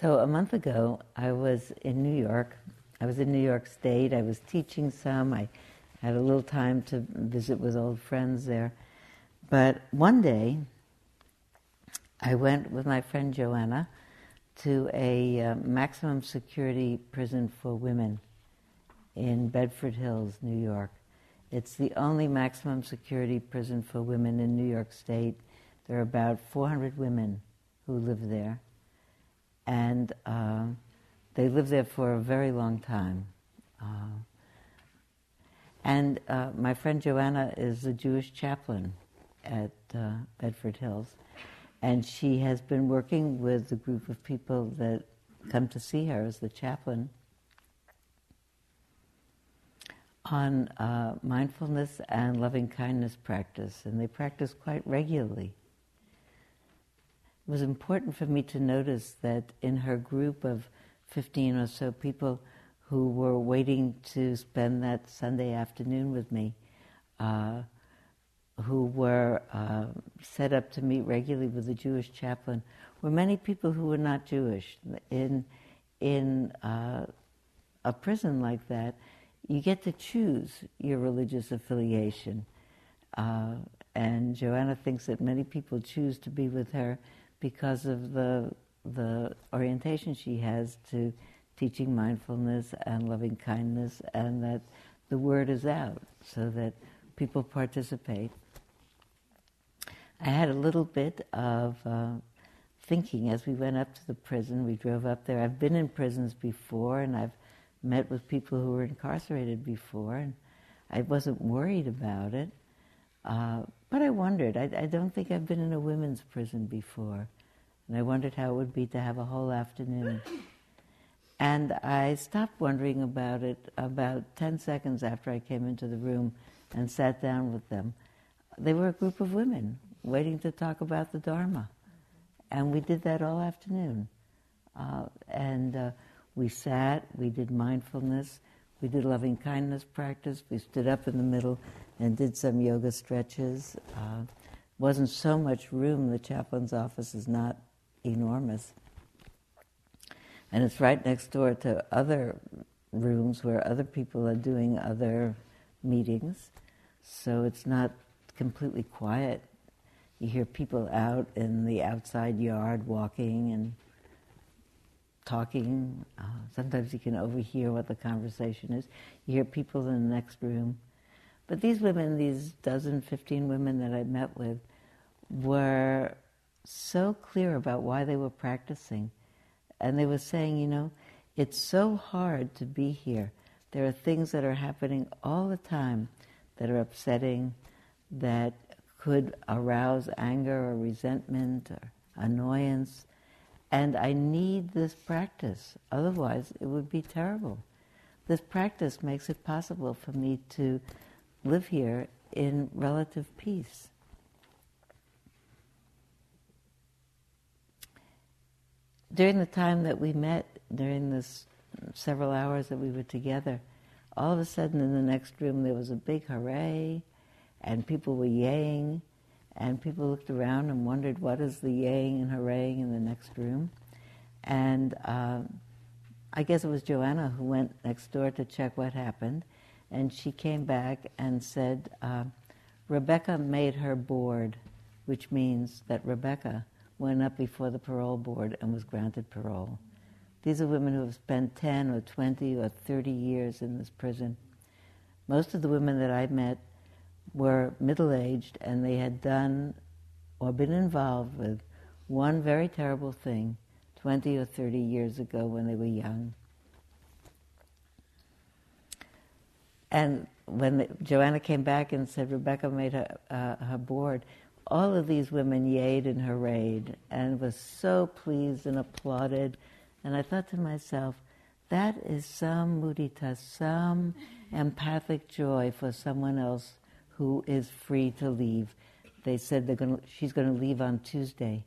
So a month ago, I was in New York. I was in New York State. I was teaching some. I had a little time to visit with old friends there. But one day, I went with my friend Joanna to a uh, maximum security prison for women in Bedford Hills, New York. It's the only maximum security prison for women in New York State. There are about 400 women who live there and uh, they lived there for a very long time. Uh, and uh, my friend Joanna is a Jewish chaplain at uh, Bedford Hills, and she has been working with a group of people that come to see her as the chaplain on uh, mindfulness and loving kindness practice, and they practice quite regularly it was important for me to notice that in her group of 15 or so people who were waiting to spend that Sunday afternoon with me, uh, who were uh, set up to meet regularly with the Jewish chaplain, were many people who were not Jewish. In, in uh, a prison like that, you get to choose your religious affiliation. Uh, and Joanna thinks that many people choose to be with her because of the the orientation she has to teaching mindfulness and loving kindness, and that the word is out so that people participate. I had a little bit of uh, thinking as we went up to the prison. We drove up there. I've been in prisons before, and I've met with people who were incarcerated before, and I wasn't worried about it. Uh, but I wondered. I, I, don't think I've been in a women's prison before. And I wondered how it would be to have a whole afternoon. And I stopped wondering about it about 10 seconds after I came into the room and sat down with them. They were a group of women waiting to talk about the Dharma. And we did that all afternoon. Uh, and uh, we sat, we did mindfulness, we did loving kindness practice, we stood up in the middle and did some yoga stretches. Uh, wasn't so much room. The chaplain's office is not enormous. And it's right next door to other rooms where other people are doing other meetings. So it's not completely quiet. You hear people out in the outside yard walking and talking. Uh, sometimes you can overhear what the conversation is. You hear people in the next room. But these women, these dozen, fifteen women that I met with, were so clear about why they were practicing. And they were saying, you know, it's so hard to be here. There are things that are happening all the time that are upsetting, that could arouse anger or resentment or annoyance. And I need this practice, otherwise, it would be terrible. This practice makes it possible for me to live here in relative peace. during the time that we met, during this several hours that we were together, all of a sudden in the next room there was a big hooray, and people were yaying, and people looked around and wondered what is the yaying and hooraying in the next room. And uh, I guess it was Joanna who went next door to check what happened, and she came back and said, uh, Rebecca made her board, which means that Rebecca went up before the parole board and was granted parole. These are women who have spent 10 or 20 or 30 years in this prison. Most of the women that I met were middle aged and they had done or been involved with one very terrible thing 20 or 30 years ago when they were young. And when Joanna came back and said Rebecca made her, uh, her board, all of these women yayed and hurrayed and was so pleased and applauded. And I thought to myself, that is some mudita, some empathic joy for someone else who is free to leave. They said they're going she's going to leave on Tuesday.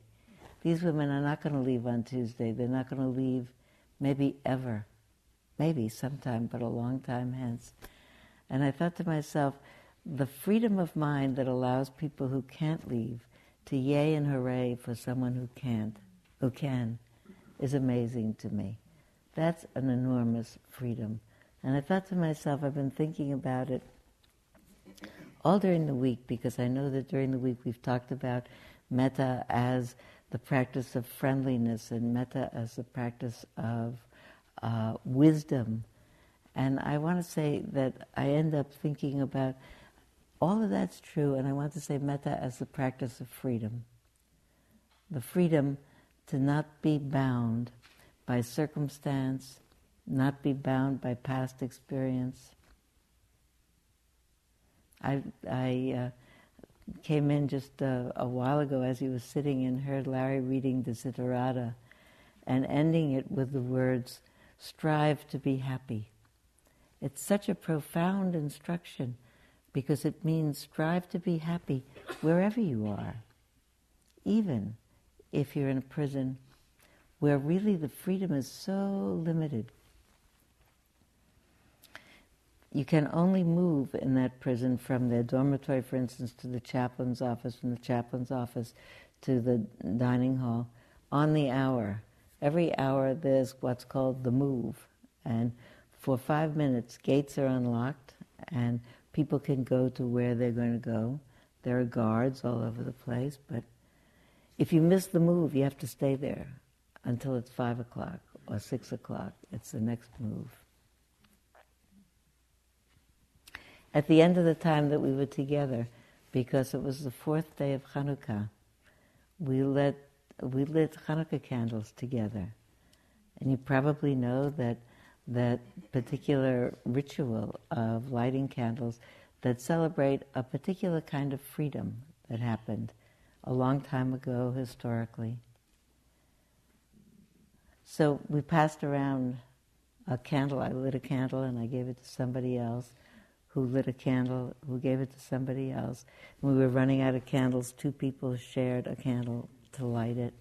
These women are not going to leave on Tuesday. They're not going to leave maybe ever. Maybe sometime, but a long time hence. And I thought to myself, the freedom of mind that allows people who can't leave to yay and hooray for someone who can't, who can. is amazing to me. That's an enormous freedom. And I thought to myself, I've been thinking about it all during the week because I know that during the week we've talked about metta as the practice of friendliness and metta as the practice of uh, wisdom. And I want to say that I end up thinking about all of that's true, and I want to say metta as the practice of freedom. The freedom to not be bound by circumstance, not be bound by past experience. I, I uh, came in just a, a, while ago as he was sitting and heard Larry reading the Desiderata and ending it with the words, strive to be happy. It's such a profound instruction because it means strive to be happy wherever you are, even if you're in a prison where really the freedom is so limited. You can only move in that prison from the dormitory, for instance, to the chaplain's office, from the chaplain's office to the dining hall on the hour. Every hour there's what's called the move. And for five minutes, gates are unlocked and people can go to where they're going to go. There are guards all over the place, but if you miss the move, you have to stay there until it's five o'clock or six o'clock. It's the next move. At the end of the time that we were together, because it was the fourth day of Hanukkah, we lit, we lit Hanukkah candles together. And you probably know that that particular ritual of lighting candles that celebrate a particular kind of freedom that happened a long time ago historically. So we passed around a candle. I lit a candle and I gave it to somebody else who lit a candle, who gave it to somebody else. When we were running out of candles, two people shared a candle to light it.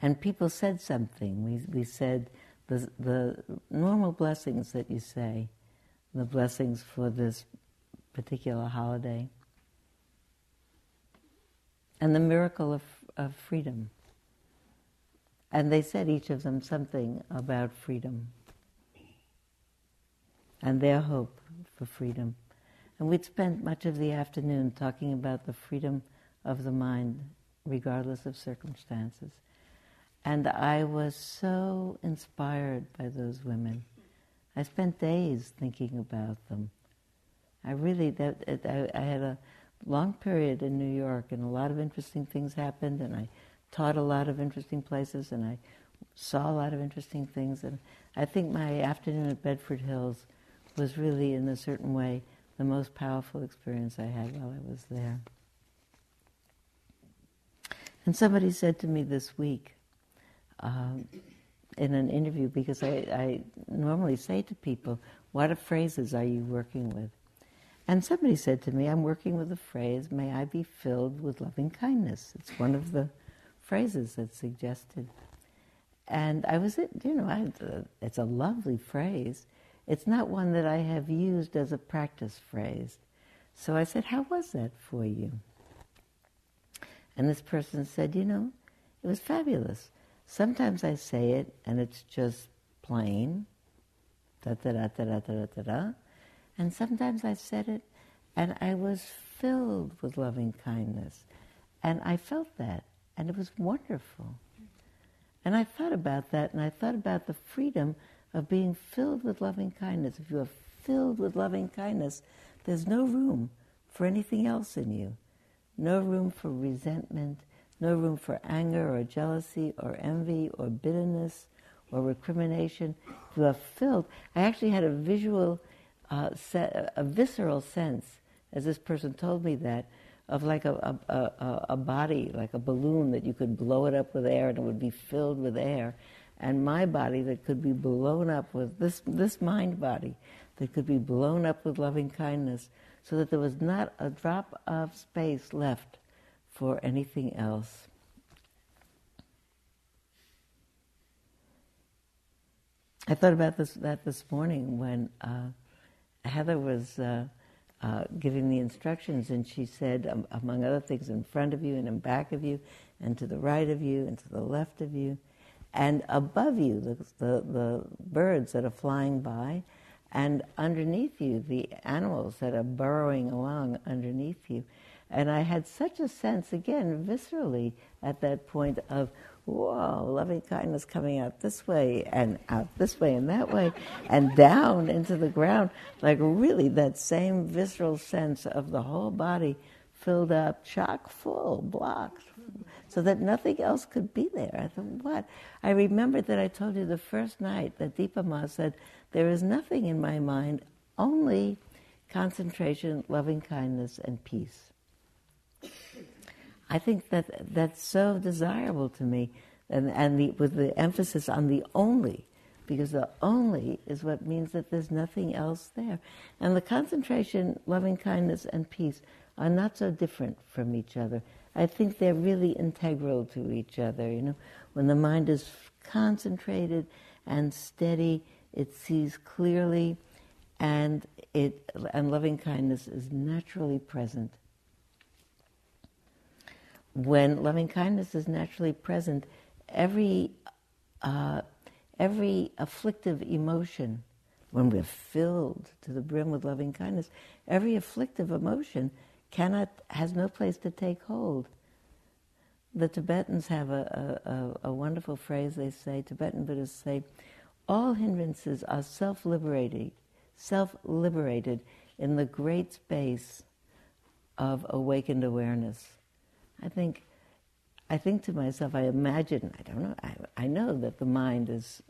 And people said something. We, we said the, the normal blessings that you say, the blessings for this particular holiday, and the miracle of, of freedom. And they said each of them something about freedom and their hope for freedom. And we'd spent much of the afternoon talking about the freedom of the mind, regardless of circumstances. And I was so inspired by those women. I spent days thinking about them. I really, that, I, I had a long period in New York, and a lot of interesting things happened, and I taught a lot of interesting places, and I saw a lot of interesting things. And I think my afternoon at Bedford Hills was really, in a certain way, the most powerful experience I had while I was there. And somebody said to me this week um, in an interview, because I, I normally say to people, What phrases are you working with? And somebody said to me, I'm working with the phrase, May I be filled with loving kindness. It's one of the phrases that's suggested. And I was, it you know, I, it's a lovely phrase. It's not one that I have used as a practice phrase. So I said, How was that for you? And this person said, You know, it was fabulous. Sometimes I say it and it's just plain, da da da da da da da da. And sometimes I said it and I was filled with loving kindness. And I felt that and it was wonderful. And I thought about that and I thought about the freedom of being filled with loving kindness. If you are filled with loving kindness, there's no room for anything else in you. No room for resentment, no room for anger or jealousy or envy or bitterness or recrimination. You are filled, I actually had a visual, uh, a visceral sense, as this person told me that, of like a, a, a, a body, like a balloon that you could blow it up with air and it would be filled with air and my body that could be blown up with this, this mind body that could be blown up with loving kindness so that there was not a drop of space left for anything else. I thought about this that this morning when uh, Heather was uh, uh, giving the instructions, and she said, um, among other things, in front of you and in back of you, and to the right of you and to the left of you, and above you, the, the, the birds that are flying by, and underneath you, the animals that are burrowing along underneath you. And I had such a sense, again, viscerally, at that point of, whoa, loving kindness coming out this way and out this way and that way and down into the ground. Like really that same visceral sense of the whole body filled up, chock full, blocked, so that nothing else could be there. I thought, what? I remembered that I told you the first night that Dipa Ma said, there is nothing in my mind, only concentration, loving kindness, and peace. I think that that's so desirable to me, and, and the, with the emphasis on the only, because the only is what means that there's nothing else there. And the concentration, loving kindness, and peace are not so different from each other. I think they're really integral to each other. You know, when the mind is concentrated and steady, it sees clearly, and it and loving kindness is naturally present when loving kindness is naturally present, every uh, every afflictive emotion, when we're filled to the brim with loving kindness, every afflictive emotion cannot has no place to take hold. The Tibetans have a, a, a wonderful phrase. They say Tibetan Buddhists say, all hindrances are self-liberating, self-liberated in the great space of awakened awareness. I think, I think to myself, I imagine, I don't know, I, I know that the mind is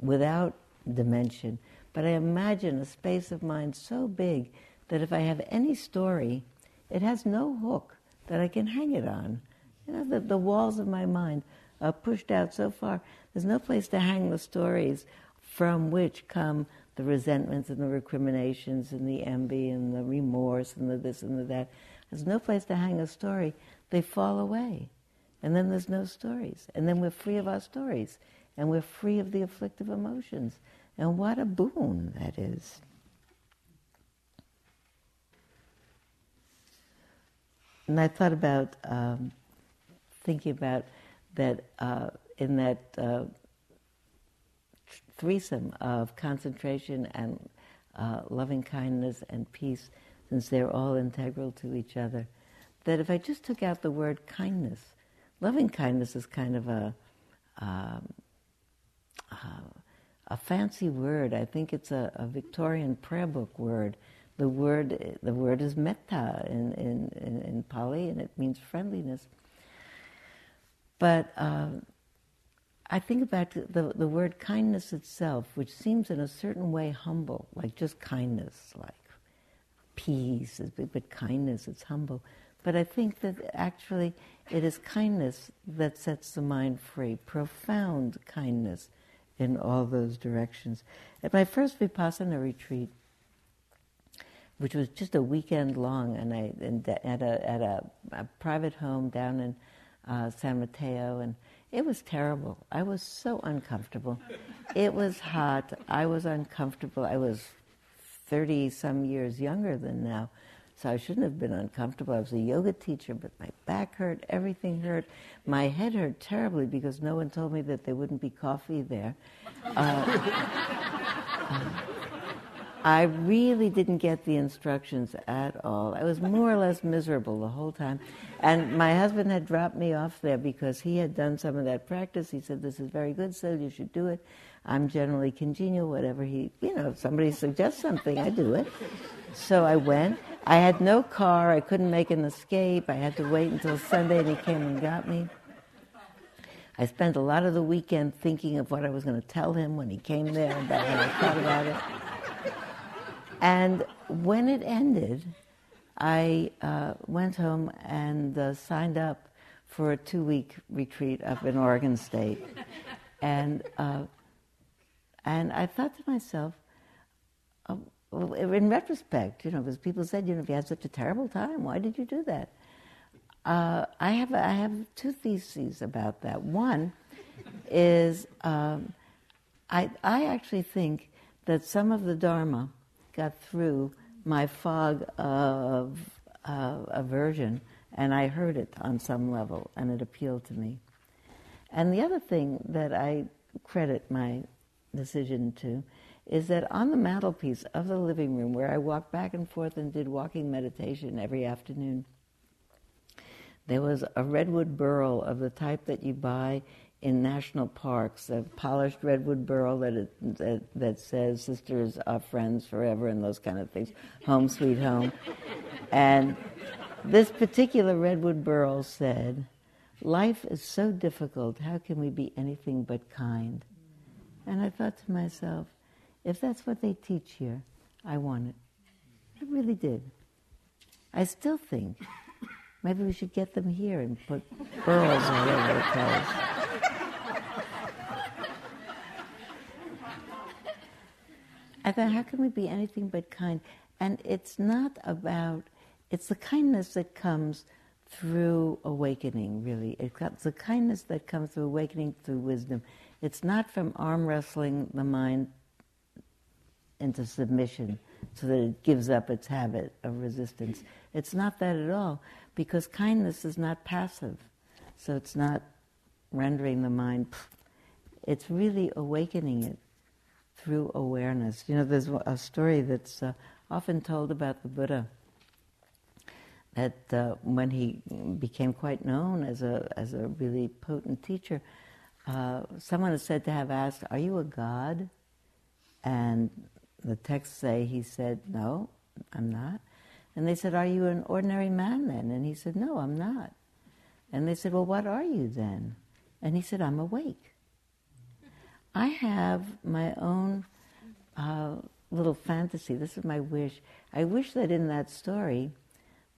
without dimension, but I imagine a space of mind so big that if I have any story, it has no hook that I can hang it on. You know, the, the walls of my mind are pushed out so far. There's no place to hang the stories from which come the resentments and the recriminations and the envy and the remorse and the this and the that. There's no place to hang a story. They fall away. And then there's no stories. And then we're free of our stories. And we're free of the afflictive emotions. And what a boon that is. And I thought about um, thinking about that uh, in that uh, threesome of concentration and uh, loving kindness and peace since they're all integral to each other, that if I just took out the word kindness, loving kindness is kind of a, um, uh, a fancy word. I think it's a, a, Victorian prayer book word. The word, the word is metta in, in, in, in Pali, and it means friendliness. But um, I think about the, the word kindness itself, which seems in a certain way humble, like just kindness, like peace, but kindness, it's humble. But I think that actually it is kindness that sets the mind free, profound kindness in all those directions. At my first Vipassana retreat, which was just a weekend long, and I and at a at a, a, private home down in uh, San Mateo, and it was terrible. I was so uncomfortable. it was hot. I was uncomfortable. I was 30 some years younger than now. So I shouldn't have been uncomfortable. I was a yoga teacher, but my back hurt, everything hurt. My head hurt terribly because no one told me that there wouldn't be coffee there. Uh, I really didn't get the instructions at all. I was more or less miserable the whole time. And my husband had dropped me off there because he had done some of that practice. He said, This is very good, so you should do it. I'm generally congenial, whatever he, you know, if somebody suggests something, I do it. So I went. I had no car. I couldn't make an escape. I had to wait until Sunday and he came and got me. I spent a lot of the weekend thinking of what I was going to tell him when he came there and I thought about it. And when it ended, I uh, went home and uh, signed up for a two week retreat up in Oregon State. And uh, and I thought to myself, uh, in retrospect, you know, because people said, you know, if you had such a terrible time, why did you do that? Uh, I have I have two theses about that. One is um, I I actually think that some of the Dharma got through my fog of uh, aversion, and I heard it on some level, and it appealed to me. And the other thing that I credit my decision to is that on the mantelpiece of the living room, where I walked back and forth and did walking meditation every afternoon, there was a redwood burl of the type that you buy in national parks, a polished redwood burl that, it, that, that says "Sisters are friends forever" and those kind of things, "Home sweet home," and this particular redwood burl said, "Life is so difficult. How can we be anything but kind?" And I thought to myself, if that's what they teach here, I want it. I really did. I still think maybe we should get them here and put burls all over the place. I thought, how can we be anything but kind? And it's not about, it's the kindness that comes through awakening, really. It's the kindness that comes through awakening through wisdom. It's not from arm wrestling the mind into submission so that it gives up its habit of resistance. It's not that at all, because kindness is not passive. So it's not rendering the mind, it's really awakening it through awareness. You know, there's a story that's uh, often told about the Buddha that uh, when he became quite known as a, as a really potent teacher, uh, someone is said to have asked, Are you a god? And the texts say he said, No, I'm not. And they said, Are you an ordinary man then? And he said, No, I'm not. And they said, Well, what are you then? And he said, I'm awake. I have my own uh, little fantasy. This is my wish. I wish that in that story,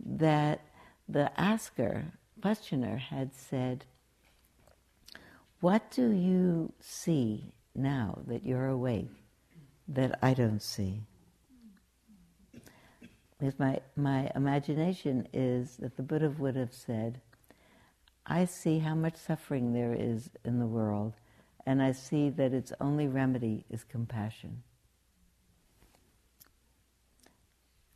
that the asker, questioner, had said, What do you see now that you're awake? that I don't see. Because my, my imagination is that the Buddha would have said, I see how much suffering there is in the world, and I see that its only remedy is compassion.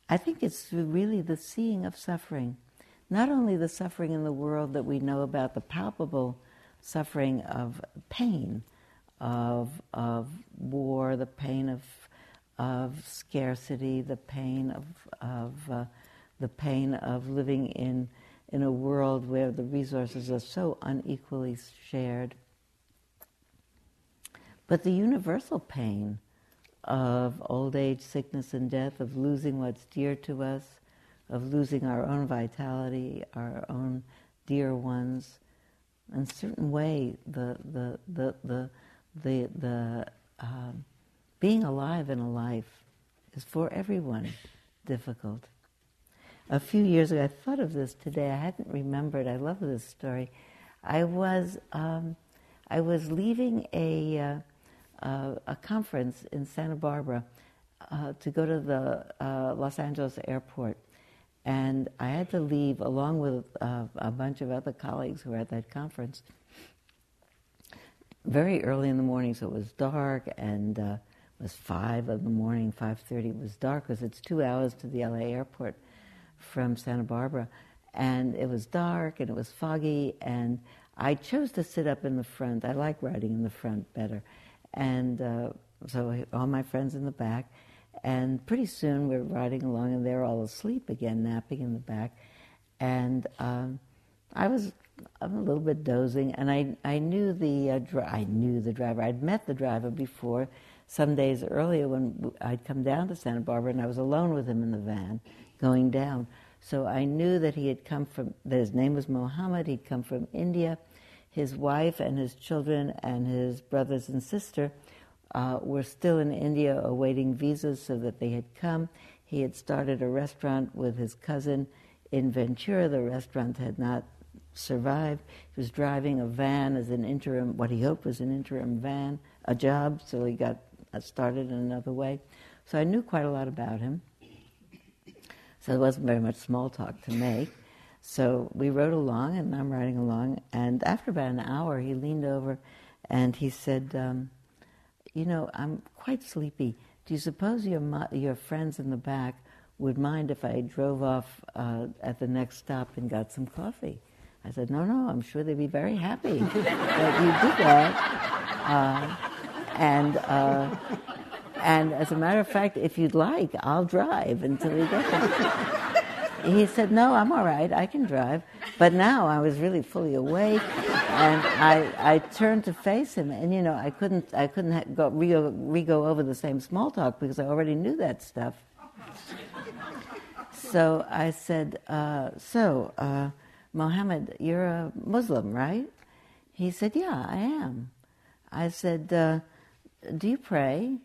I think it's really the seeing of suffering, not only the suffering in the world that we know about, the palpable suffering of pain, of, of war, the pain of, of scarcity, the pain of, of uh, the pain of living in, in a world where the resources are so unequally shared. But the universal pain of old age, sickness, and death, of losing what's dear to us, of losing our own vitality, our own dear ones, in a certain way, the, the, the, the, the, the um, being alive in a life is for everyone difficult. A few years ago, I thought of this today. I hadn't remembered. I love this story. I was um, I was leaving a uh, uh, a conference in Santa Barbara uh, to go to the uh, Los Angeles airport, and I had to leave along with uh, a bunch of other colleagues who were at that conference very early in the morning, so it was dark, and uh, it was five in the morning, five thirty. It was dark because it's two hours to the LA airport from Santa Barbara, and it was dark and it was foggy, and I chose to sit up in the front. I like riding in the front better, and uh, so all my friends in the back. And pretty soon we're riding along, and they're all asleep again, napping in the back. And um, I was I'm a little bit dozing, and I, I knew the uh, dri- I knew the driver. I'd met the driver before some days earlier when I'd come down to Santa Barbara, and I was alone with him in the van going down. So I knew that he had come from. That his name was Mohammed. He'd come from India. His wife and his children and his brothers and sister uh, were still in India awaiting visas, so that they had come. He had started a restaurant with his cousin in Ventura. The restaurant had not survived. He was driving a van as an interim, what he hoped was an interim van, a job, so he got started in another way. So I knew quite a lot about him. So there wasn't very much small talk to make. So we rode along, and I'm riding along, and after about an hour, he leaned over and he said, um, You know, I'm quite sleepy. Do you suppose your, your friends in the back would mind if I drove off uh, at the next stop and got some coffee. I said, no, no, I'm sure they'd be very happy that you did that. Uh, and, uh, and as a matter of fact, if you'd like, I'll drive until we get there he said, "No, I'm all right. I can drive." But now I was really fully awake, and I, I turned to face him, and you know I couldn't I couldn't go re-go, re-go over the same small talk because I already knew that stuff. So I said, uh, "So, uh, Mohammed, you're a Muslim, right?" He said, "Yeah, I am." I said, uh, "Do you pray?"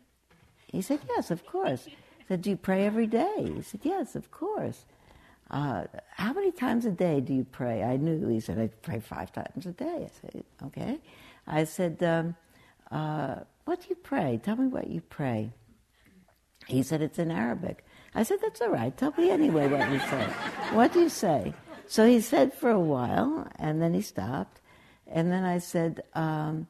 He said, "Yes, of course." I said, "Do you pray every day?" He said, "Yes, of course." Uh, how many times a day do you pray? I knew he said I pray five times a day. I said, okay. I said, um, uh, what do you pray? Tell me what you pray. He said it's in Arabic. I said that's all right. Tell me anyway what you say. what do you say? So he said for a while, and then he stopped, and then I said. Um,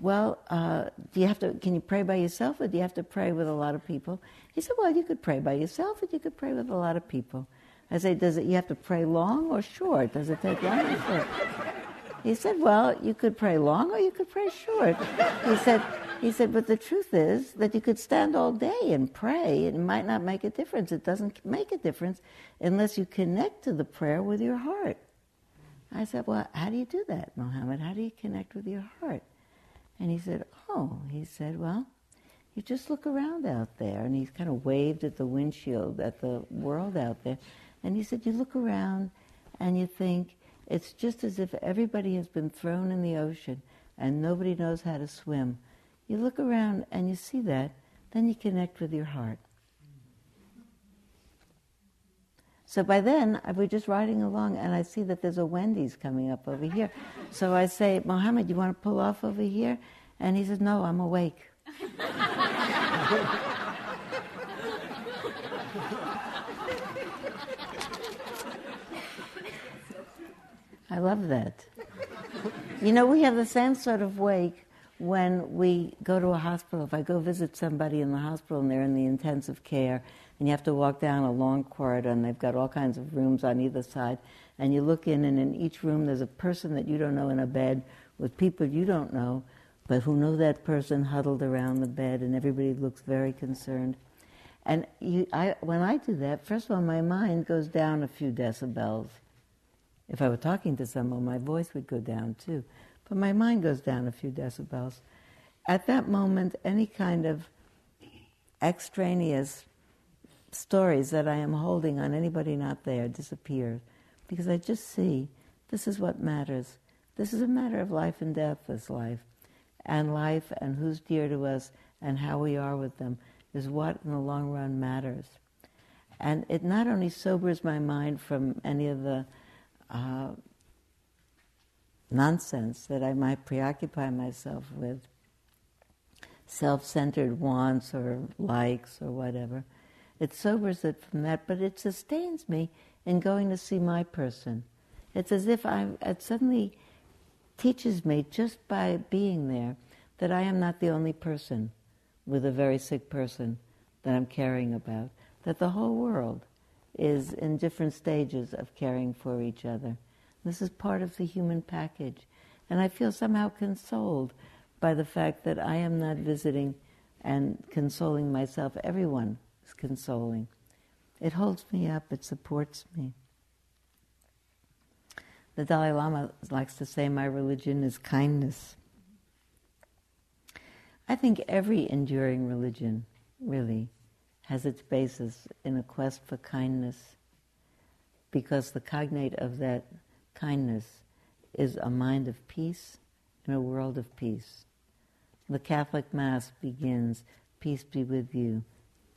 well, uh, do you have to? Can you pray by yourself, or do you have to pray with a lot of people? He said, well, you could pray by yourself, and you could pray with a lot of people. I say, does it, you have to pray long or short? Does it take long or short? He said, well, you could pray long or you could pray short. He said, he said, but the truth is that you could stand all day and pray. It might not make a difference. It doesn't make a difference unless you connect to the prayer with your heart. I said, well, how do you do that, Mohammed? How do you connect with your heart? And he said, oh, he said, well, you just look around out there. And he kind of waved at the windshield, at the world out there. And he said, You look around and you think it's just as if everybody has been thrown in the ocean and nobody knows how to swim. You look around and you see that, then you connect with your heart. So by then, we're just riding along, and I see that there's a Wendy's coming up over here. So I say, Mohammed, you want to pull off over here? And he says, No, I'm awake. I love that. you know, we have the same sort of wake when we go to a hospital. If I go visit somebody in the hospital and they're in the intensive care, and you have to walk down a long corridor, and they've got all kinds of rooms on either side, and you look in, and in each room there's a person that you don't know in a bed with people you don't know, but who know that person huddled around the bed, and everybody looks very concerned. And you, I, when I do that, first of all, my mind goes down a few decibels if I were talking to someone, my voice would go down too. But my mind goes down a few decibels. At that moment, any kind of extraneous stories that I am holding on anybody not there disappear because I just see this is what matters. This is a matter of life and death, this life. And life and who's dear to us and how we are with them is what in the long run matters. And it not only sobers my mind from any of the uh, nonsense that I might preoccupy myself with, self centered wants or likes or whatever. It sobers it from that, but it sustains me in going to see my person. It's as if I, it suddenly teaches me just by being there that I am not the only person with a very sick person that I'm caring about, that the whole world is in different stages of caring for each other. This is part of the human package. And I feel somehow consoled by the fact that I am not visiting and consoling myself. Everyone is consoling. It holds me up, it supports me. The Dalai Lama likes to say, My religion is kindness. I think every enduring religion, really, has its basis in a quest for kindness, because the cognate of that kindness is a mind of peace in a world of peace. The Catholic Mass begins, Peace be with you,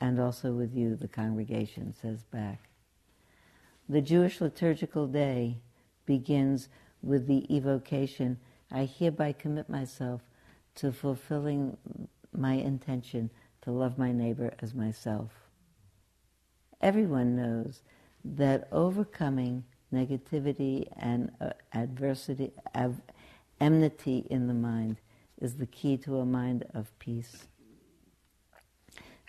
and also with you, the congregation says back. The Jewish liturgical day begins with the evocation, I hereby commit myself to fulfilling my intention to love my neighbor as myself. Everyone knows that overcoming negativity and uh, adversity, av- enmity in the mind is the key to a mind of peace.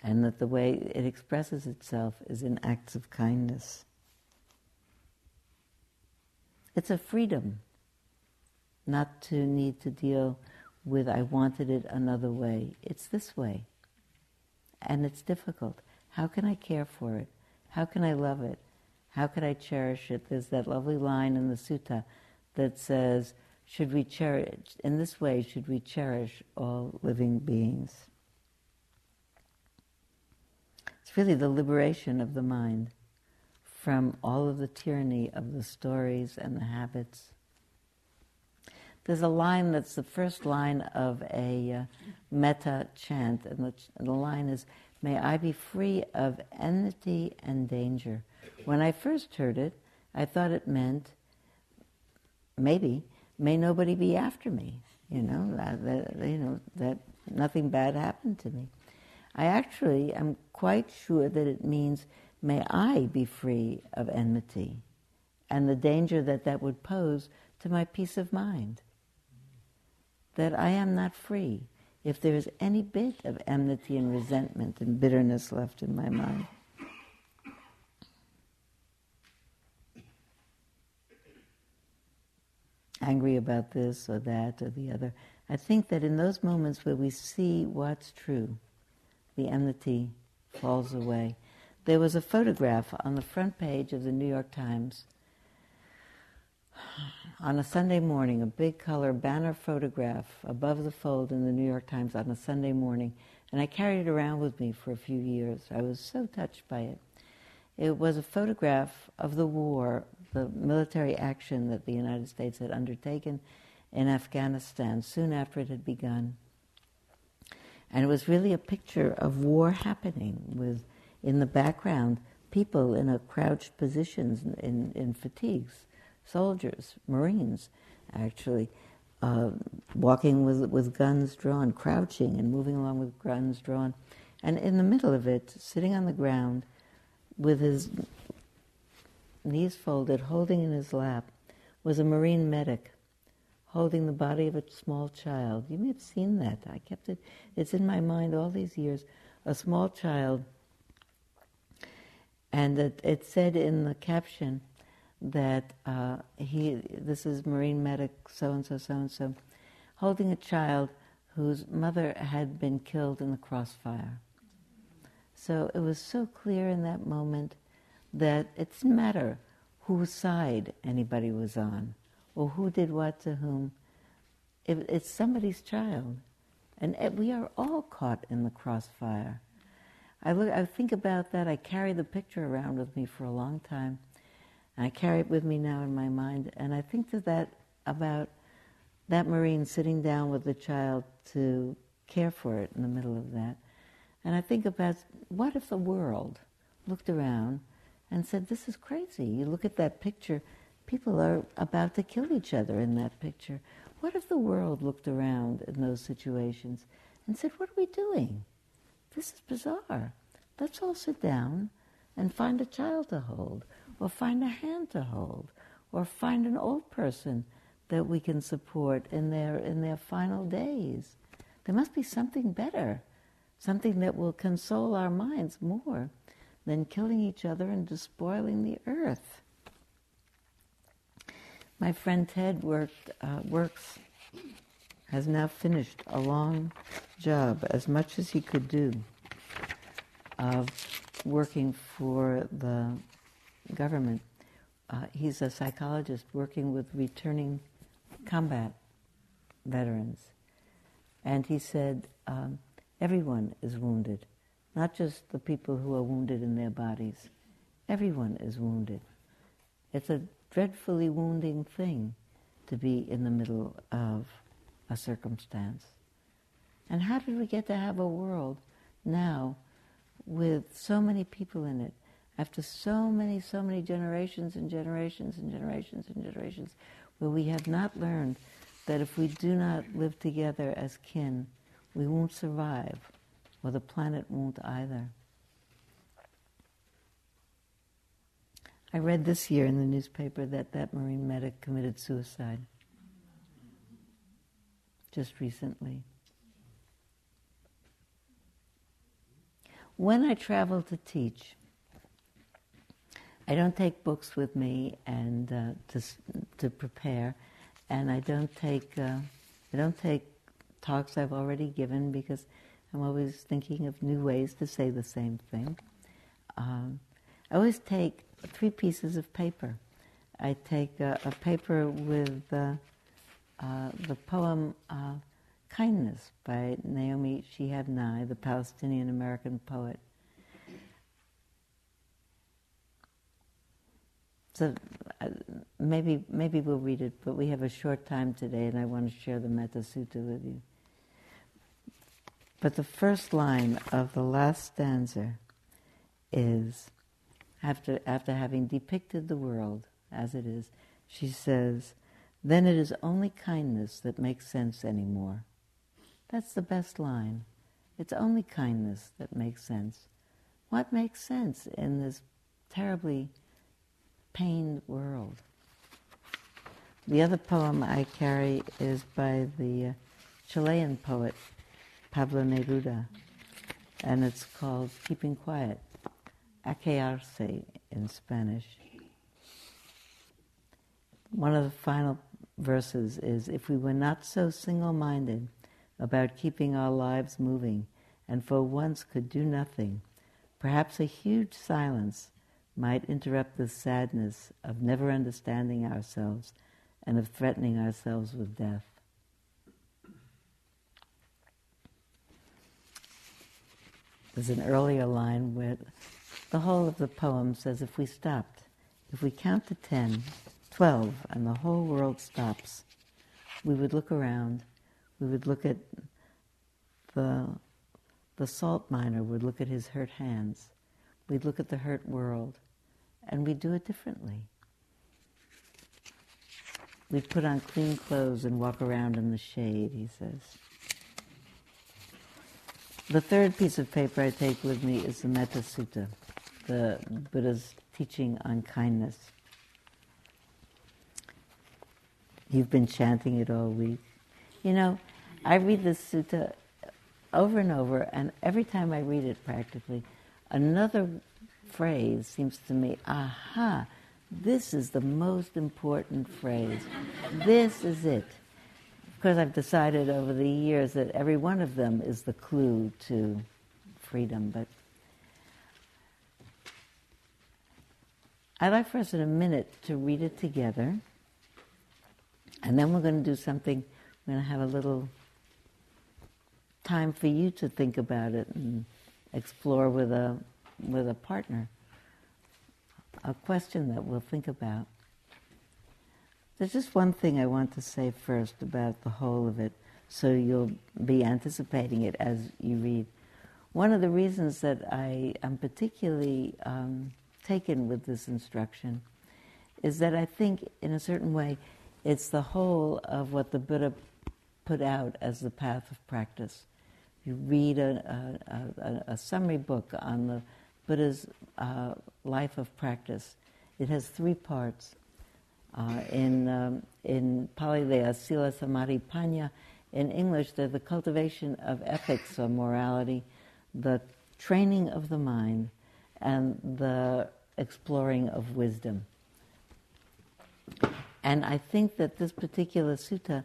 and that the way it expresses itself is in acts of kindness. It's a freedom not to need to deal with, I wanted it another way. It's this way. And it's difficult. How can I care for it? How can I love it? How can I cherish it? There's that lovely line in the sutta that says, should we cherish, in this way, should we cherish all living beings? It's really the liberation of the mind from all of the tyranny of the stories and the habits. There's a line that's the first line of a uh, metta chant, and the, the line is, May I be free of enmity and danger. When I first heard it, I thought it meant, maybe, may nobody be after me, you know, that, that, you know, that nothing bad happened to me. I actually am quite sure that it means, may I be free of enmity and the danger that that would pose to my peace of mind. That I am not free if there is any bit of enmity and resentment and bitterness left in my mind. Angry about this or that or the other. I think that in those moments where we see what's true, the enmity falls away. There was a photograph on the front page of the New York Times on a Sunday morning, a big color banner photograph above the fold in the New York Times on a Sunday morning, and I carried it around with me for a few years. I was so touched by it. It was a photograph of the war, the military action that the United States had undertaken in Afghanistan soon after it had begun. And it was really a picture of war happening with, in the background, people in a crouched positions in, in fatigues, soldiers, Marines, actually, uh, walking with, with guns drawn, crouching and moving along with guns drawn. And in the middle of it, sitting on the ground with his knees folded, holding in his lap, was a Marine medic holding the body of a small child. You may have seen that. I kept it, it's in my mind all these years. A small child. And it, it said in the caption that uh, he, this is Marine medic so and so, so and so, holding a child whose mother had been killed in the crossfire. So it was so clear in that moment that it didn't matter whose side anybody was on or who did what to whom. it's somebody's child. And we are all caught in the crossfire. I, look, I think about that. I carry the picture around with me for a long time. I carry it with me now in my mind. And I think to that about that Marine sitting down with the child to care for it in the middle of that. And I think about what if the world looked around and said, This is crazy. You look at that picture people are about to kill each other in that picture. What if the world looked around in those situations and said, What are we doing? This is bizarre. Let's all sit down and find a child to hold, or find a hand to hold, or find an old person that we can support in their, in their final days. There must be something better, something that will console our minds more than killing each other and despoiling the earth. My friend Ted worked, uh, works, has now finished a long job, as much as he could do, of working for the government. Uh, he's a psychologist working with returning combat veterans. And he said, um, everyone is wounded, not just the people who are wounded in their bodies. Everyone is wounded. It's a dreadfully wounding thing to be in the middle of a circumstance. And how did we get to have a world now with so many people in it, after so many, so many generations and generations and generations and generations, where we have not learned that if we do not live together as kin, we won't survive, or the planet won't either. I read this year in the newspaper that that Marine medic committed suicide just recently. when I travel to teach, I don't take books with me and uh, to to prepare, and I don't take uh, I don't take talks I've already given because I'm always thinking of new ways to say the same thing. Um, I always take three pieces of paper. I take a, a paper with uh, uh the poem uh, "Kindness" by Naomi Shihab Nye, the Palestinian American poet. So uh, maybe maybe we'll read it, but we have a short time today, and I want to share the Metta Sutta with you. But the first line of the last stanza is, after after having depicted the world as it is, she says, "Then it is only kindness that makes sense anymore." That's the best line. It's only kindness that makes sense. What makes sense in this terribly pained world. The other poem I carry is by the uh, Chilean poet Pablo Neruda, and it's called Keeping Quiet, A callarse in Spanish. One of the final verses is If we were not so single minded about keeping our lives moving and for once could do nothing, perhaps a huge silence might interrupt the sadness of never understanding ourselves and of threatening ourselves with death. There's an earlier line where the whole of the poem says if we stopped, if we count to 10, 12, and the whole world stops, we would look around, we would look at the, the salt miner would look at his hurt hands, we'd look at the hurt world, and we do it differently. We put on clean clothes and walk around in the shade, he says. The third piece of paper I take with me is the Metta Sutta, the Buddha's teaching on kindness. You've been chanting it all week. You know, I read this sutta over and over, and every time I read it practically, another phrase seems to me, aha, this is the most important phrase. This is it. Of course, I've decided over the years that every one of them is the clue to freedom, but I'd like for us in a minute to read it together, and then we're going to do something. We're going to have a little time for you to think about it and explore with a with a partner. A question that we'll think about. There's just one thing I want to say first about the whole of it, so you'll be anticipating it as you read. One of the reasons that I am particularly um, taken with this instruction is that I think, in a certain way, it's the whole of what the Buddha put out as the path of practice. You read a, a, a, a summary book on the Buddha's uh, life of practice. It has three parts. Uh, in, um, in Pali, they are Sila Samadhi Panna. In English, they're the cultivation of ethics or morality, the training of the mind, and the exploring of wisdom. And I think that this particular sutta,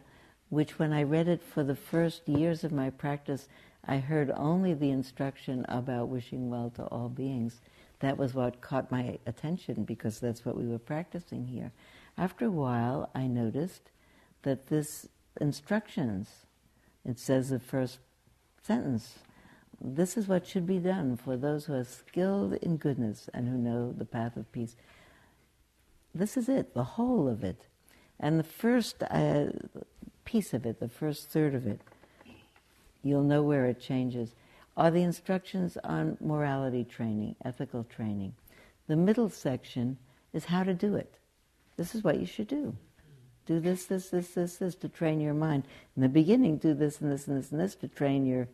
which when I read it for the first years of my practice, I heard only the instruction about wishing well to all beings. That was what caught my attention because that's what we were practicing here. After a while, I noticed that this instructions, it says the first sentence, this is what should be done for those who are skilled in goodness and who know the path of peace. This is it, the whole of it. And the first uh, piece of it, the first third of it, you'll know where it changes, are the instructions on morality training, ethical training. The middle section is how to do it. This is what you should do. Do this, this, this, this, this to train your mind. In the beginning, do this and this and this and this to train your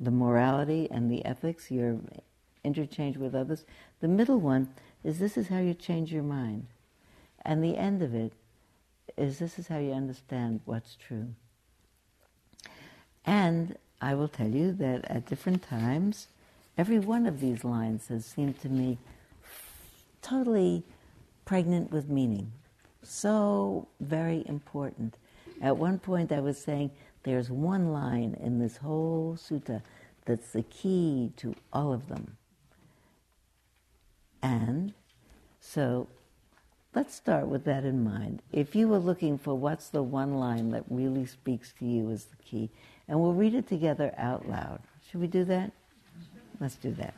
the morality and the ethics, your interchange with others. The middle one is this is how you change your mind. And the end of it is this is how you understand what's true. And I will tell you that at different times, Every one of these lines has seemed to me totally pregnant with meaning. So very important. At one point, I was saying there's one line in this whole sutta that's the key to all of them. And so let's start with that in mind. If you were looking for what's the one line that really speaks to you as the key, and we'll read it together out loud. Should we do that? Let's do that.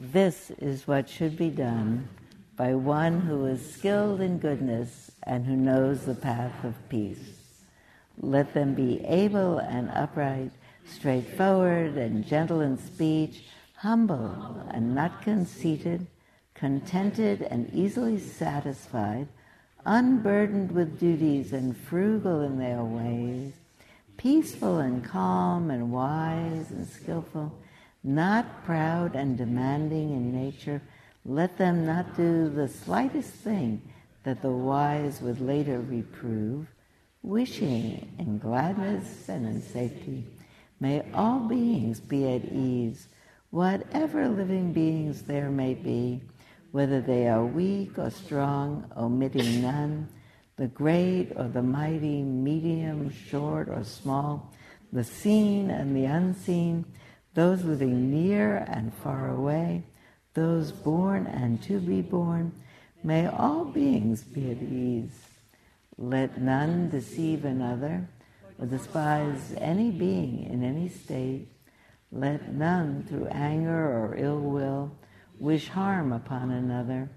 This is what should be done by one who is skilled in goodness and who knows the path of peace. Let them be able and upright, straightforward and gentle in speech, humble and not conceited, contented and easily satisfied, unburdened with duties and frugal in their ways, peaceful and calm and wise and skillful, not proud and demanding in nature, let them not do the slightest thing that the wise would later reprove, wishing in gladness and in safety. May all beings be at ease, whatever living beings there may be, whether they are weak or strong, omitting none, the great or the mighty, medium, short or small, the seen and the unseen, those living near and far away, those born and to be born, may all beings be at ease. Let none deceive another or despise any being in any state. Let none through anger or ill will wish harm upon another,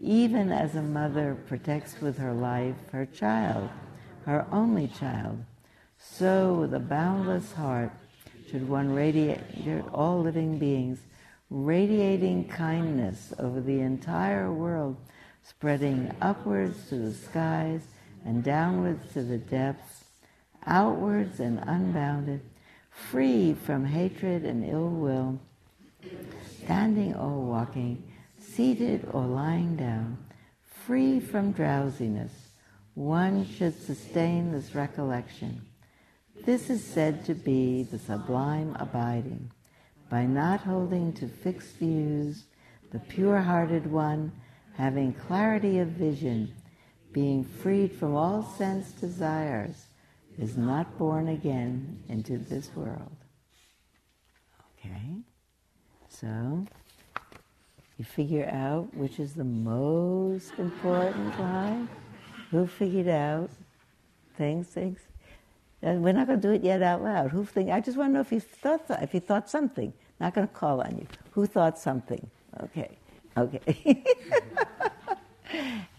even as a mother protects with her life her child, her only child. So, with a boundless heart, should one radiate all living beings, radiating kindness over the entire world, spreading upwards to the skies and downwards to the depths, outwards and unbounded, free from hatred and ill will standing or walking, seated or lying down, free from drowsiness, one should sustain this recollection. This is said to be the sublime abiding. By not holding to fixed views, the pure-hearted one, having clarity of vision, being freed from all sense desires, is not born again into this world. Okay? So, you figure out which is the most important line. Who figured out things, things? We're not going to do it yet out loud. Who think? I just want to know if you thought if you thought something. Not going to call on you. Who thought something? Okay, okay.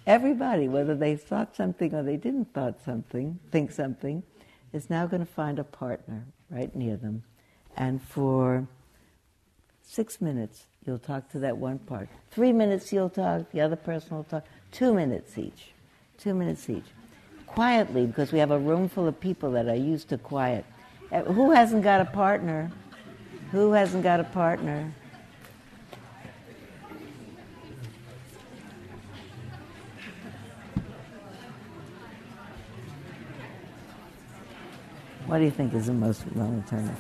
Everybody, whether they thought something or they didn't thought something, think something, is now going to find a partner right near them, and for Six minutes, you'll talk to that one part. Three minutes, you'll talk, the other person will talk. Two minutes each. Two minutes each. Quietly, because we have a room full of people that are used to quiet. Uh, who hasn't got a partner? Who hasn't got a partner? What do you think is the most long term?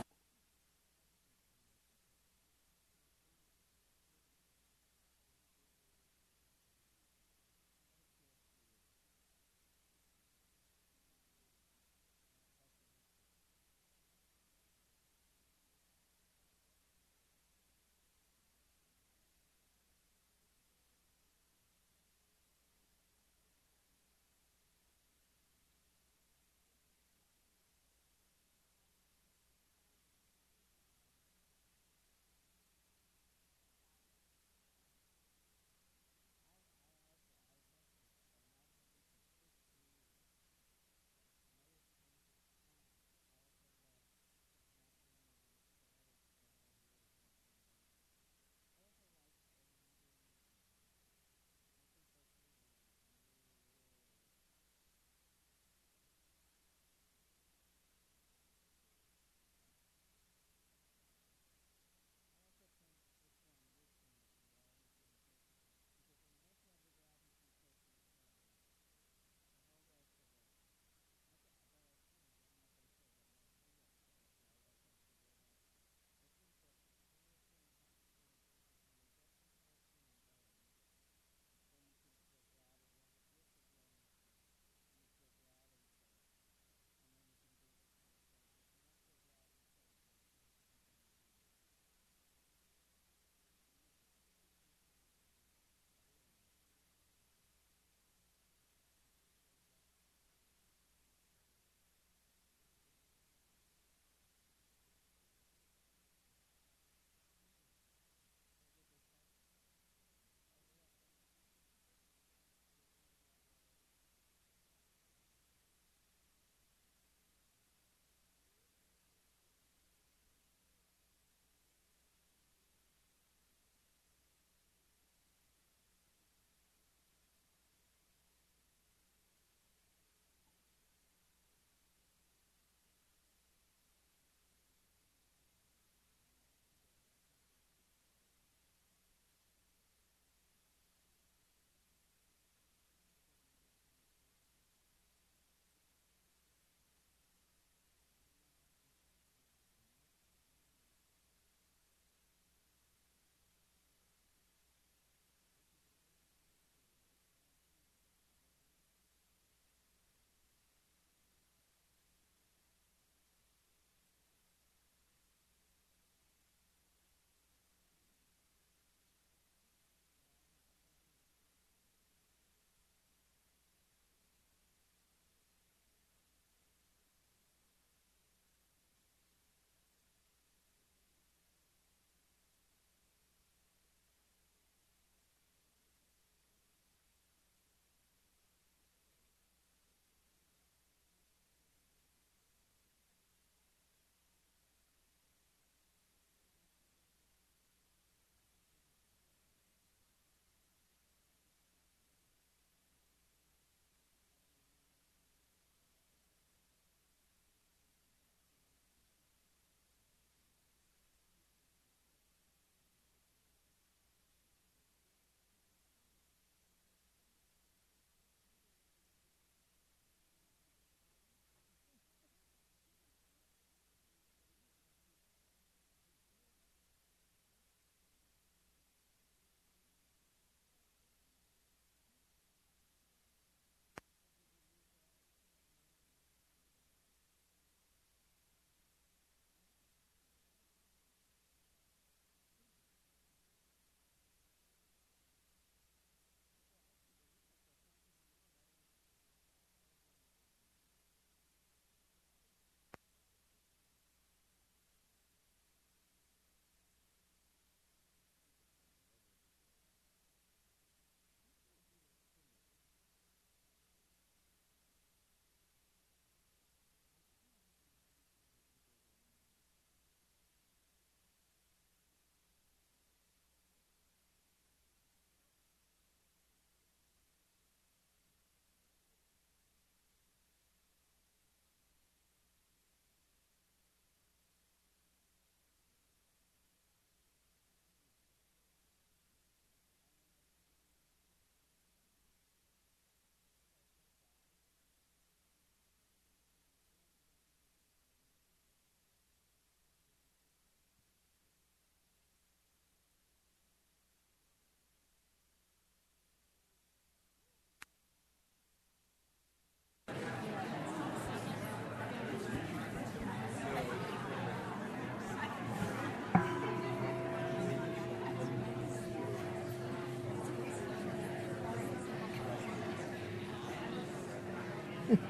Should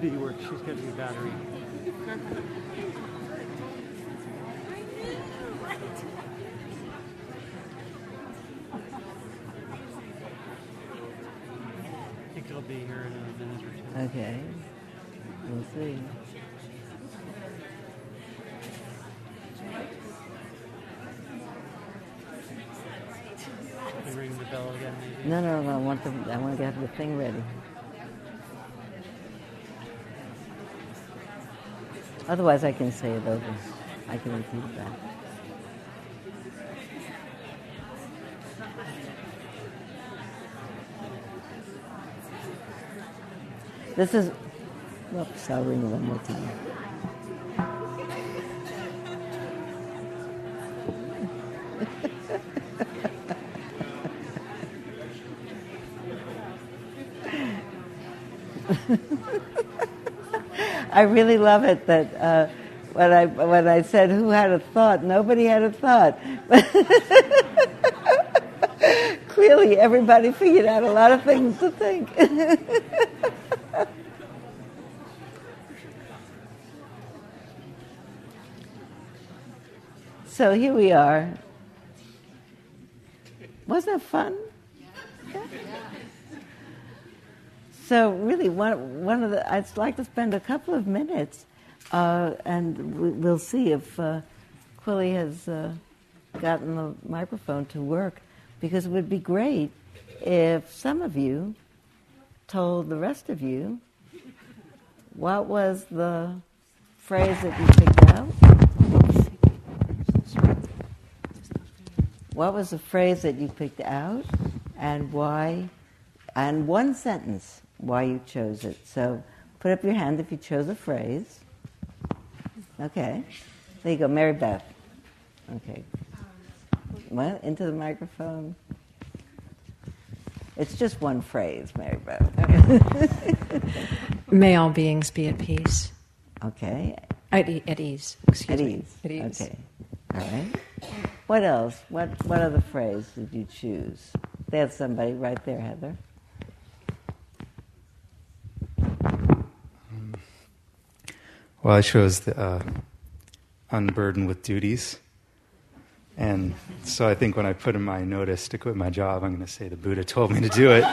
be work. She's got a new battery. I think it'll be here in a minute or two. Okay. We'll see. The bell again. No, no, no. I want the I want to have the thing ready. Otherwise, I can say it over. I can repeat back. This is. Whoops! I'll ring one more time. I really love it that uh, when I when I said who had a thought, nobody had a thought. Clearly, everybody figured out a lot of things to think. so here we are. Wasn't it fun? Yeah. So really, one one of the I'd like to spend a couple of minutes, uh, and we- we'll see if uh, Quilly has uh, gotten the microphone to work, because it would be great if some of you told the rest of you what was the phrase that you picked out. What was the phrase that you picked out, and why? And one sentence why you chose it. So put up your hand if you chose a phrase. Okay. There you go, Mary Beth. Okay. Well, into the microphone. It's just one phrase, Mary Beth. May all beings be at peace. okay. At, e- at ease. Excuse At me. ease. At ease. Okay. All right. What else? What what other phrase did you choose? There's somebody right there, Heather. Well, I chose the uh, unburdened with duties. And so I think when I put in my notice to quit my job, I'm going to say the Buddha told me to do it.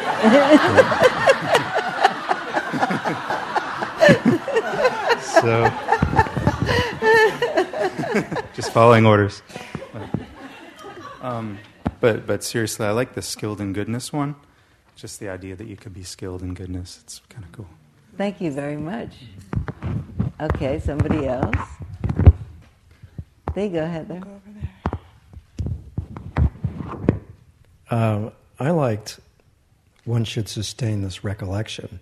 so, just following orders. Um, but, but seriously, I like the skilled in goodness one. Just the idea that you could be skilled in goodness. It's kind of cool. Thank you very much. Okay, somebody else. There you go, Heather. Uh, I liked one should sustain this recollection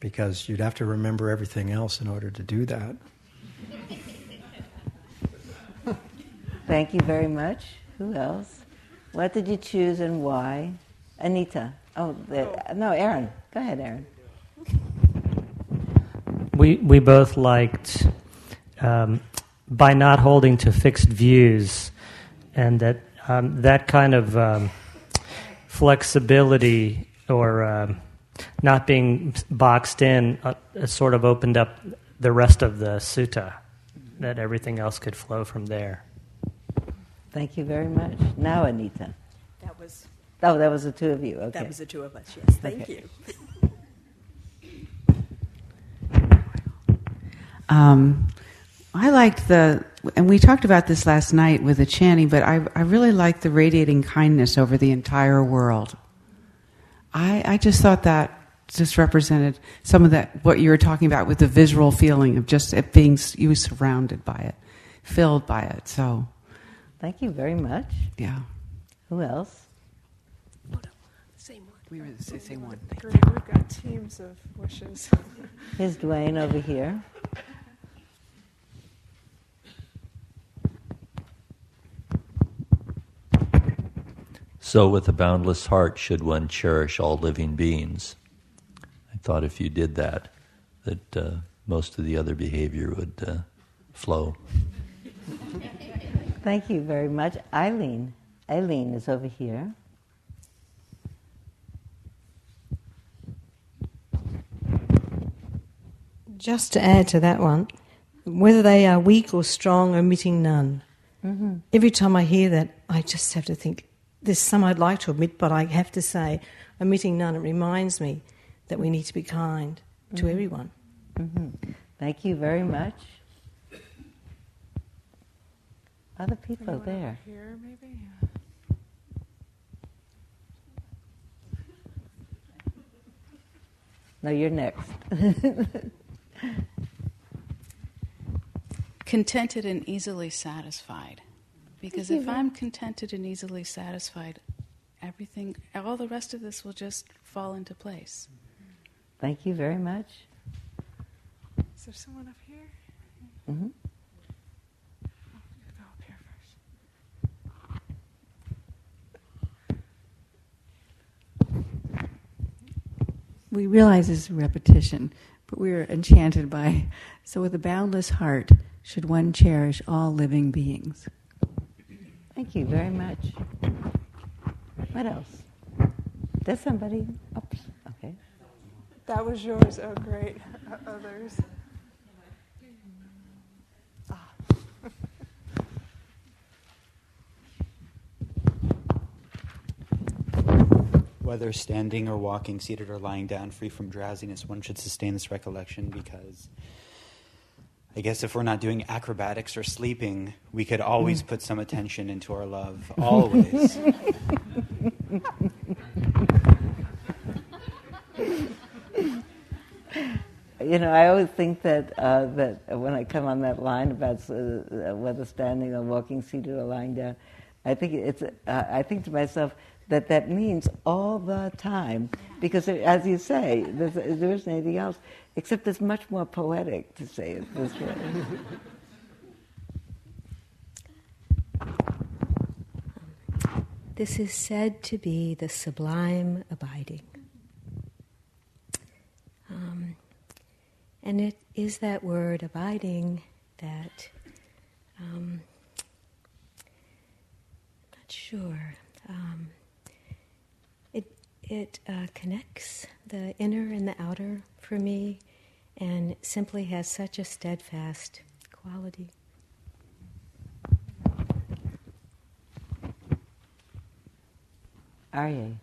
because you'd have to remember everything else in order to do that. Thank you very much. Who else? What did you choose and why? Anita. Oh, the, no, Aaron. Go ahead, Aaron. We we both liked um, by not holding to fixed views, and that um, that kind of um, flexibility or um, not being boxed in uh, sort of opened up the rest of the sutta. That everything else could flow from there. Thank you very much. Now, Anita. That was Oh, that was the two of you. Okay. that was the two of us. Yes, thank Okay. you. Um, I liked the, and we talked about this last night with the chanting, but I, I really liked the radiating kindness over the entire world. I, I just thought that just represented some of that, what you were talking about with the visual feeling of just it being, you were surrounded by it, filled by it. So, Thank you very much. yeah. Who else? Same one. We were the same one. Great, we've got teams of wishes. Here's Dwayne over here. So, with a boundless heart, should one cherish all living beings? I thought if you did that, that uh, most of the other behavior would uh, flow. Thank you very much. Eileen. Eileen is over here. Just to add to that one, whether they are weak or strong, omitting none. Mm-hmm. Every time I hear that, I just have to think, there's some I'd like to omit, but I have to say, omitting none, it reminds me that we need to be kind to Mhm. everyone. hmm Thank you very much. Other people Anyone there. Here, maybe. No, you're next. Contented and easily satisfied. Because if I'm contented and easily satisfied, everything, all the rest of this will just fall into place. Thank you very much. Is there someone up here? hmm Go up here first. we realize this is repetition, but we are enchanted by. So, with a boundless heart, should one cherish all living beings. Thank you very much. What else? There's somebody. Oops. Okay. That was yours. Oh, great. Uh, others. Whether standing or walking, seated or lying down, free from drowsiness, one should sustain this recollection because I guess if we're not doing acrobatics or sleeping, we could always put some attention into our love. Always. You know, I always think that uh, that when I come on that line about uh, whether standing or walking, seated or lying down, I think it's. Uh, I think to myself that that means all the time, because as you say, there isn't anything else except it's much more poetic to say it this way. This is said to be the sublime abiding. Um, and it is that word abiding that um, I'm not sure. Um, it it uh, connects the inner and the outer for me, and simply has such a steadfast quality. Arye.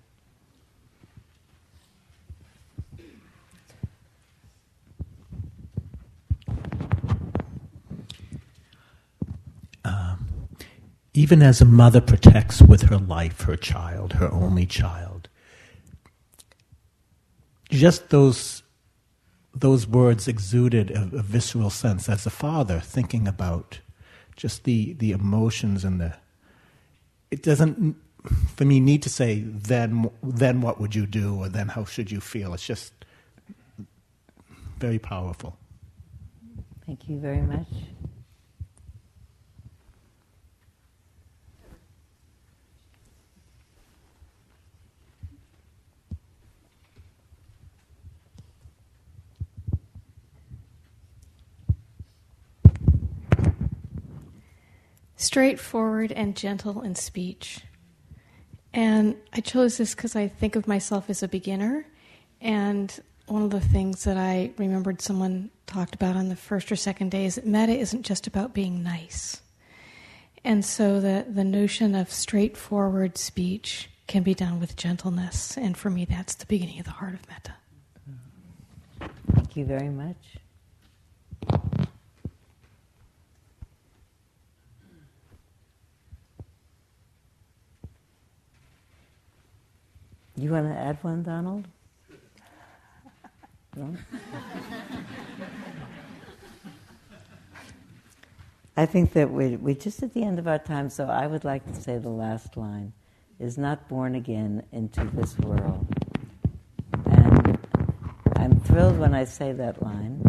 even as a mother protects with her life her child, her only child, just those those words exuded a, a visceral sense as a father thinking about just the the emotions and the it doesn't for me need to say then then what would you do or then how should you feel it's just very powerful Thank you very much. Straightforward and gentle in speech. And I chose this because I think of myself as a beginner. And one of the things that I remembered someone talked about on the first or second day is that metta isn't just about being nice. And so the, the notion of straightforward speech can be done with gentleness. And for me, that's the beginning of the heart of metta. Thank you very much. You want to add one, Donald? No? I think that we, we're just at the end of our time, so I would like to say the last line is not born again into this world. And I'm thrilled when I say that line.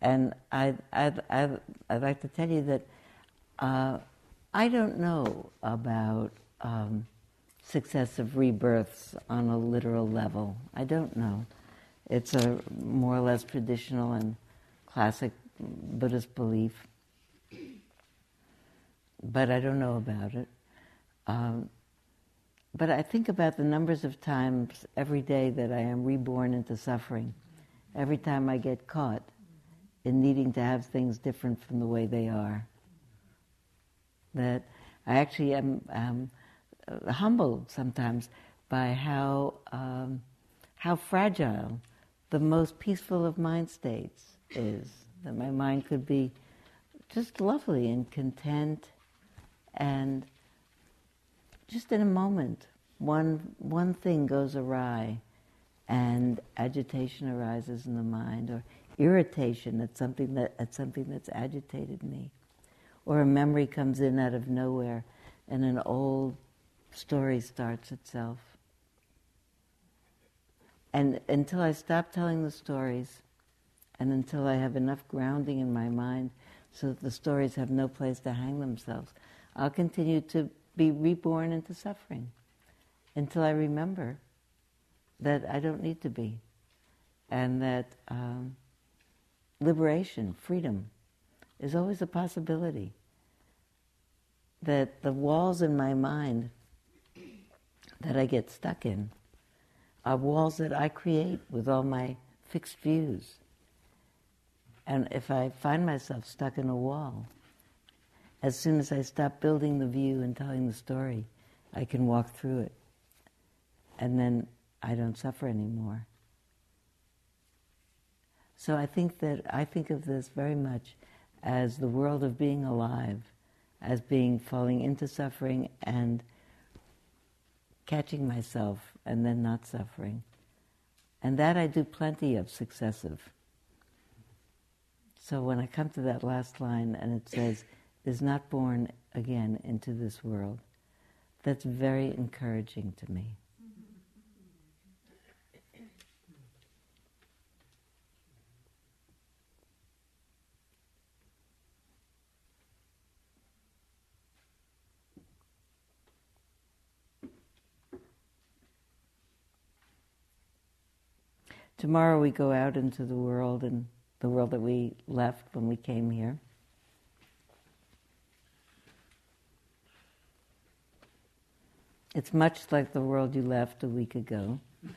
And I'd, I'd, I'd, I'd like to tell you that uh, I don't know about um, successive rebirths on a literal level. I don't know. It's a more or less traditional and classic Buddhist belief. but I don't know about it. Um, but I think about the numbers of times every day that I am reborn into suffering. Every time I get caught in needing to have things different from the way they are. That I actually am um, humbled sometimes by how um, how fragile the most peaceful of mind states is. That my mind could be just lovely and content, and just in a moment, one one thing goes awry, and agitation arises in the mind, or irritation at something that at something that's agitated me, or a memory comes in out of nowhere, and an old story starts itself. And until I stop telling the stories, and until I have enough grounding in my mind so that the stories have no place to hang themselves, I'll continue to be reborn into suffering until I remember that I don't need to be, and that um, liberation, freedom, is always a possibility. That the walls in my mind that I get stuck in are walls that I create with all my fixed views. And if I find myself stuck in a wall, as soon as I stop building the view and telling the story, I can walk through it. And then I don't suffer anymore. So I think that I think of this very much as the world of being alive, as being falling into suffering and catching myself and then not suffering. And that I do plenty of successive. So when I come to that last line and it says, is not born again into this world, that's very encouraging to me. Tomorrow we go out into the world and the world that we left when we came here. It's much like the world you left a week ago.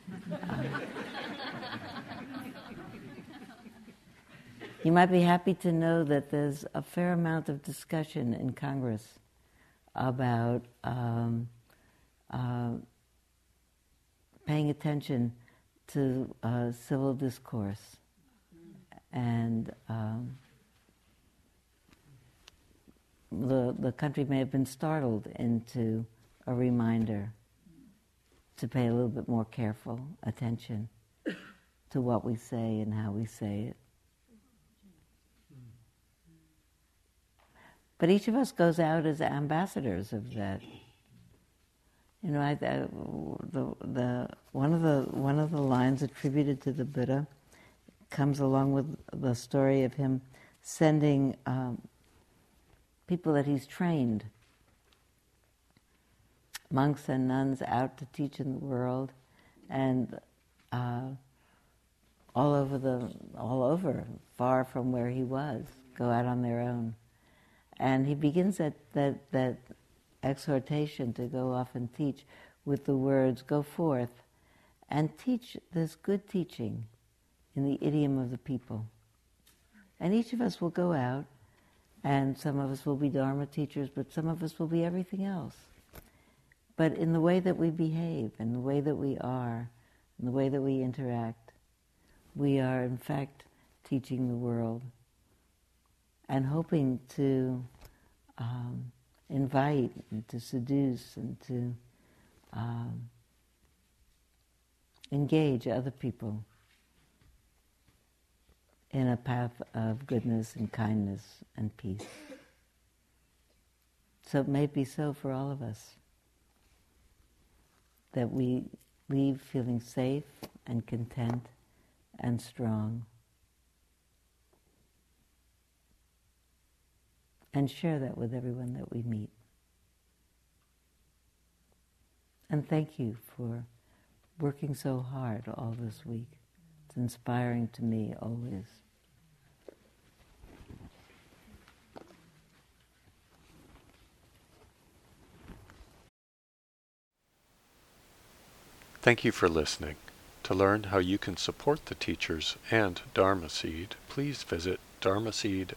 you might be happy to know that there's a fair amount of discussion in Congress about um, uh, paying attention to uh, civil discourse. And um, the, the country may have been startled into a reminder to pay a little bit more careful attention to what we say and how we say it. But each of us goes out as ambassadors of that. You know, I, the, the, one, of the, one of the lines attributed to the Buddha comes along with the story of him sending um, people that he's trained, monks and nuns, out to teach in the world, and uh, all over the all over, far from where he was, go out on their own. And he begins that that that exhortation to go off and teach with the words, Go forth and teach this good teaching in the idiom of the people. And each of us will go out, and some of us will be Dharma teachers, but some of us will be everything else. But in the way that we behave, in the way that we are, in the way that we interact, we are in fact teaching the world and hoping to um, invite and to seduce and to um, engage other people in a path of goodness and kindness and peace. So it may be so for all of us that we leave feeling safe and content and strong. and share that with everyone that we meet. And thank you for working so hard all this week. It's inspiring to me always. Thank you for listening. To learn how you can support the teachers and Dharma Seed, please visit dharma Seed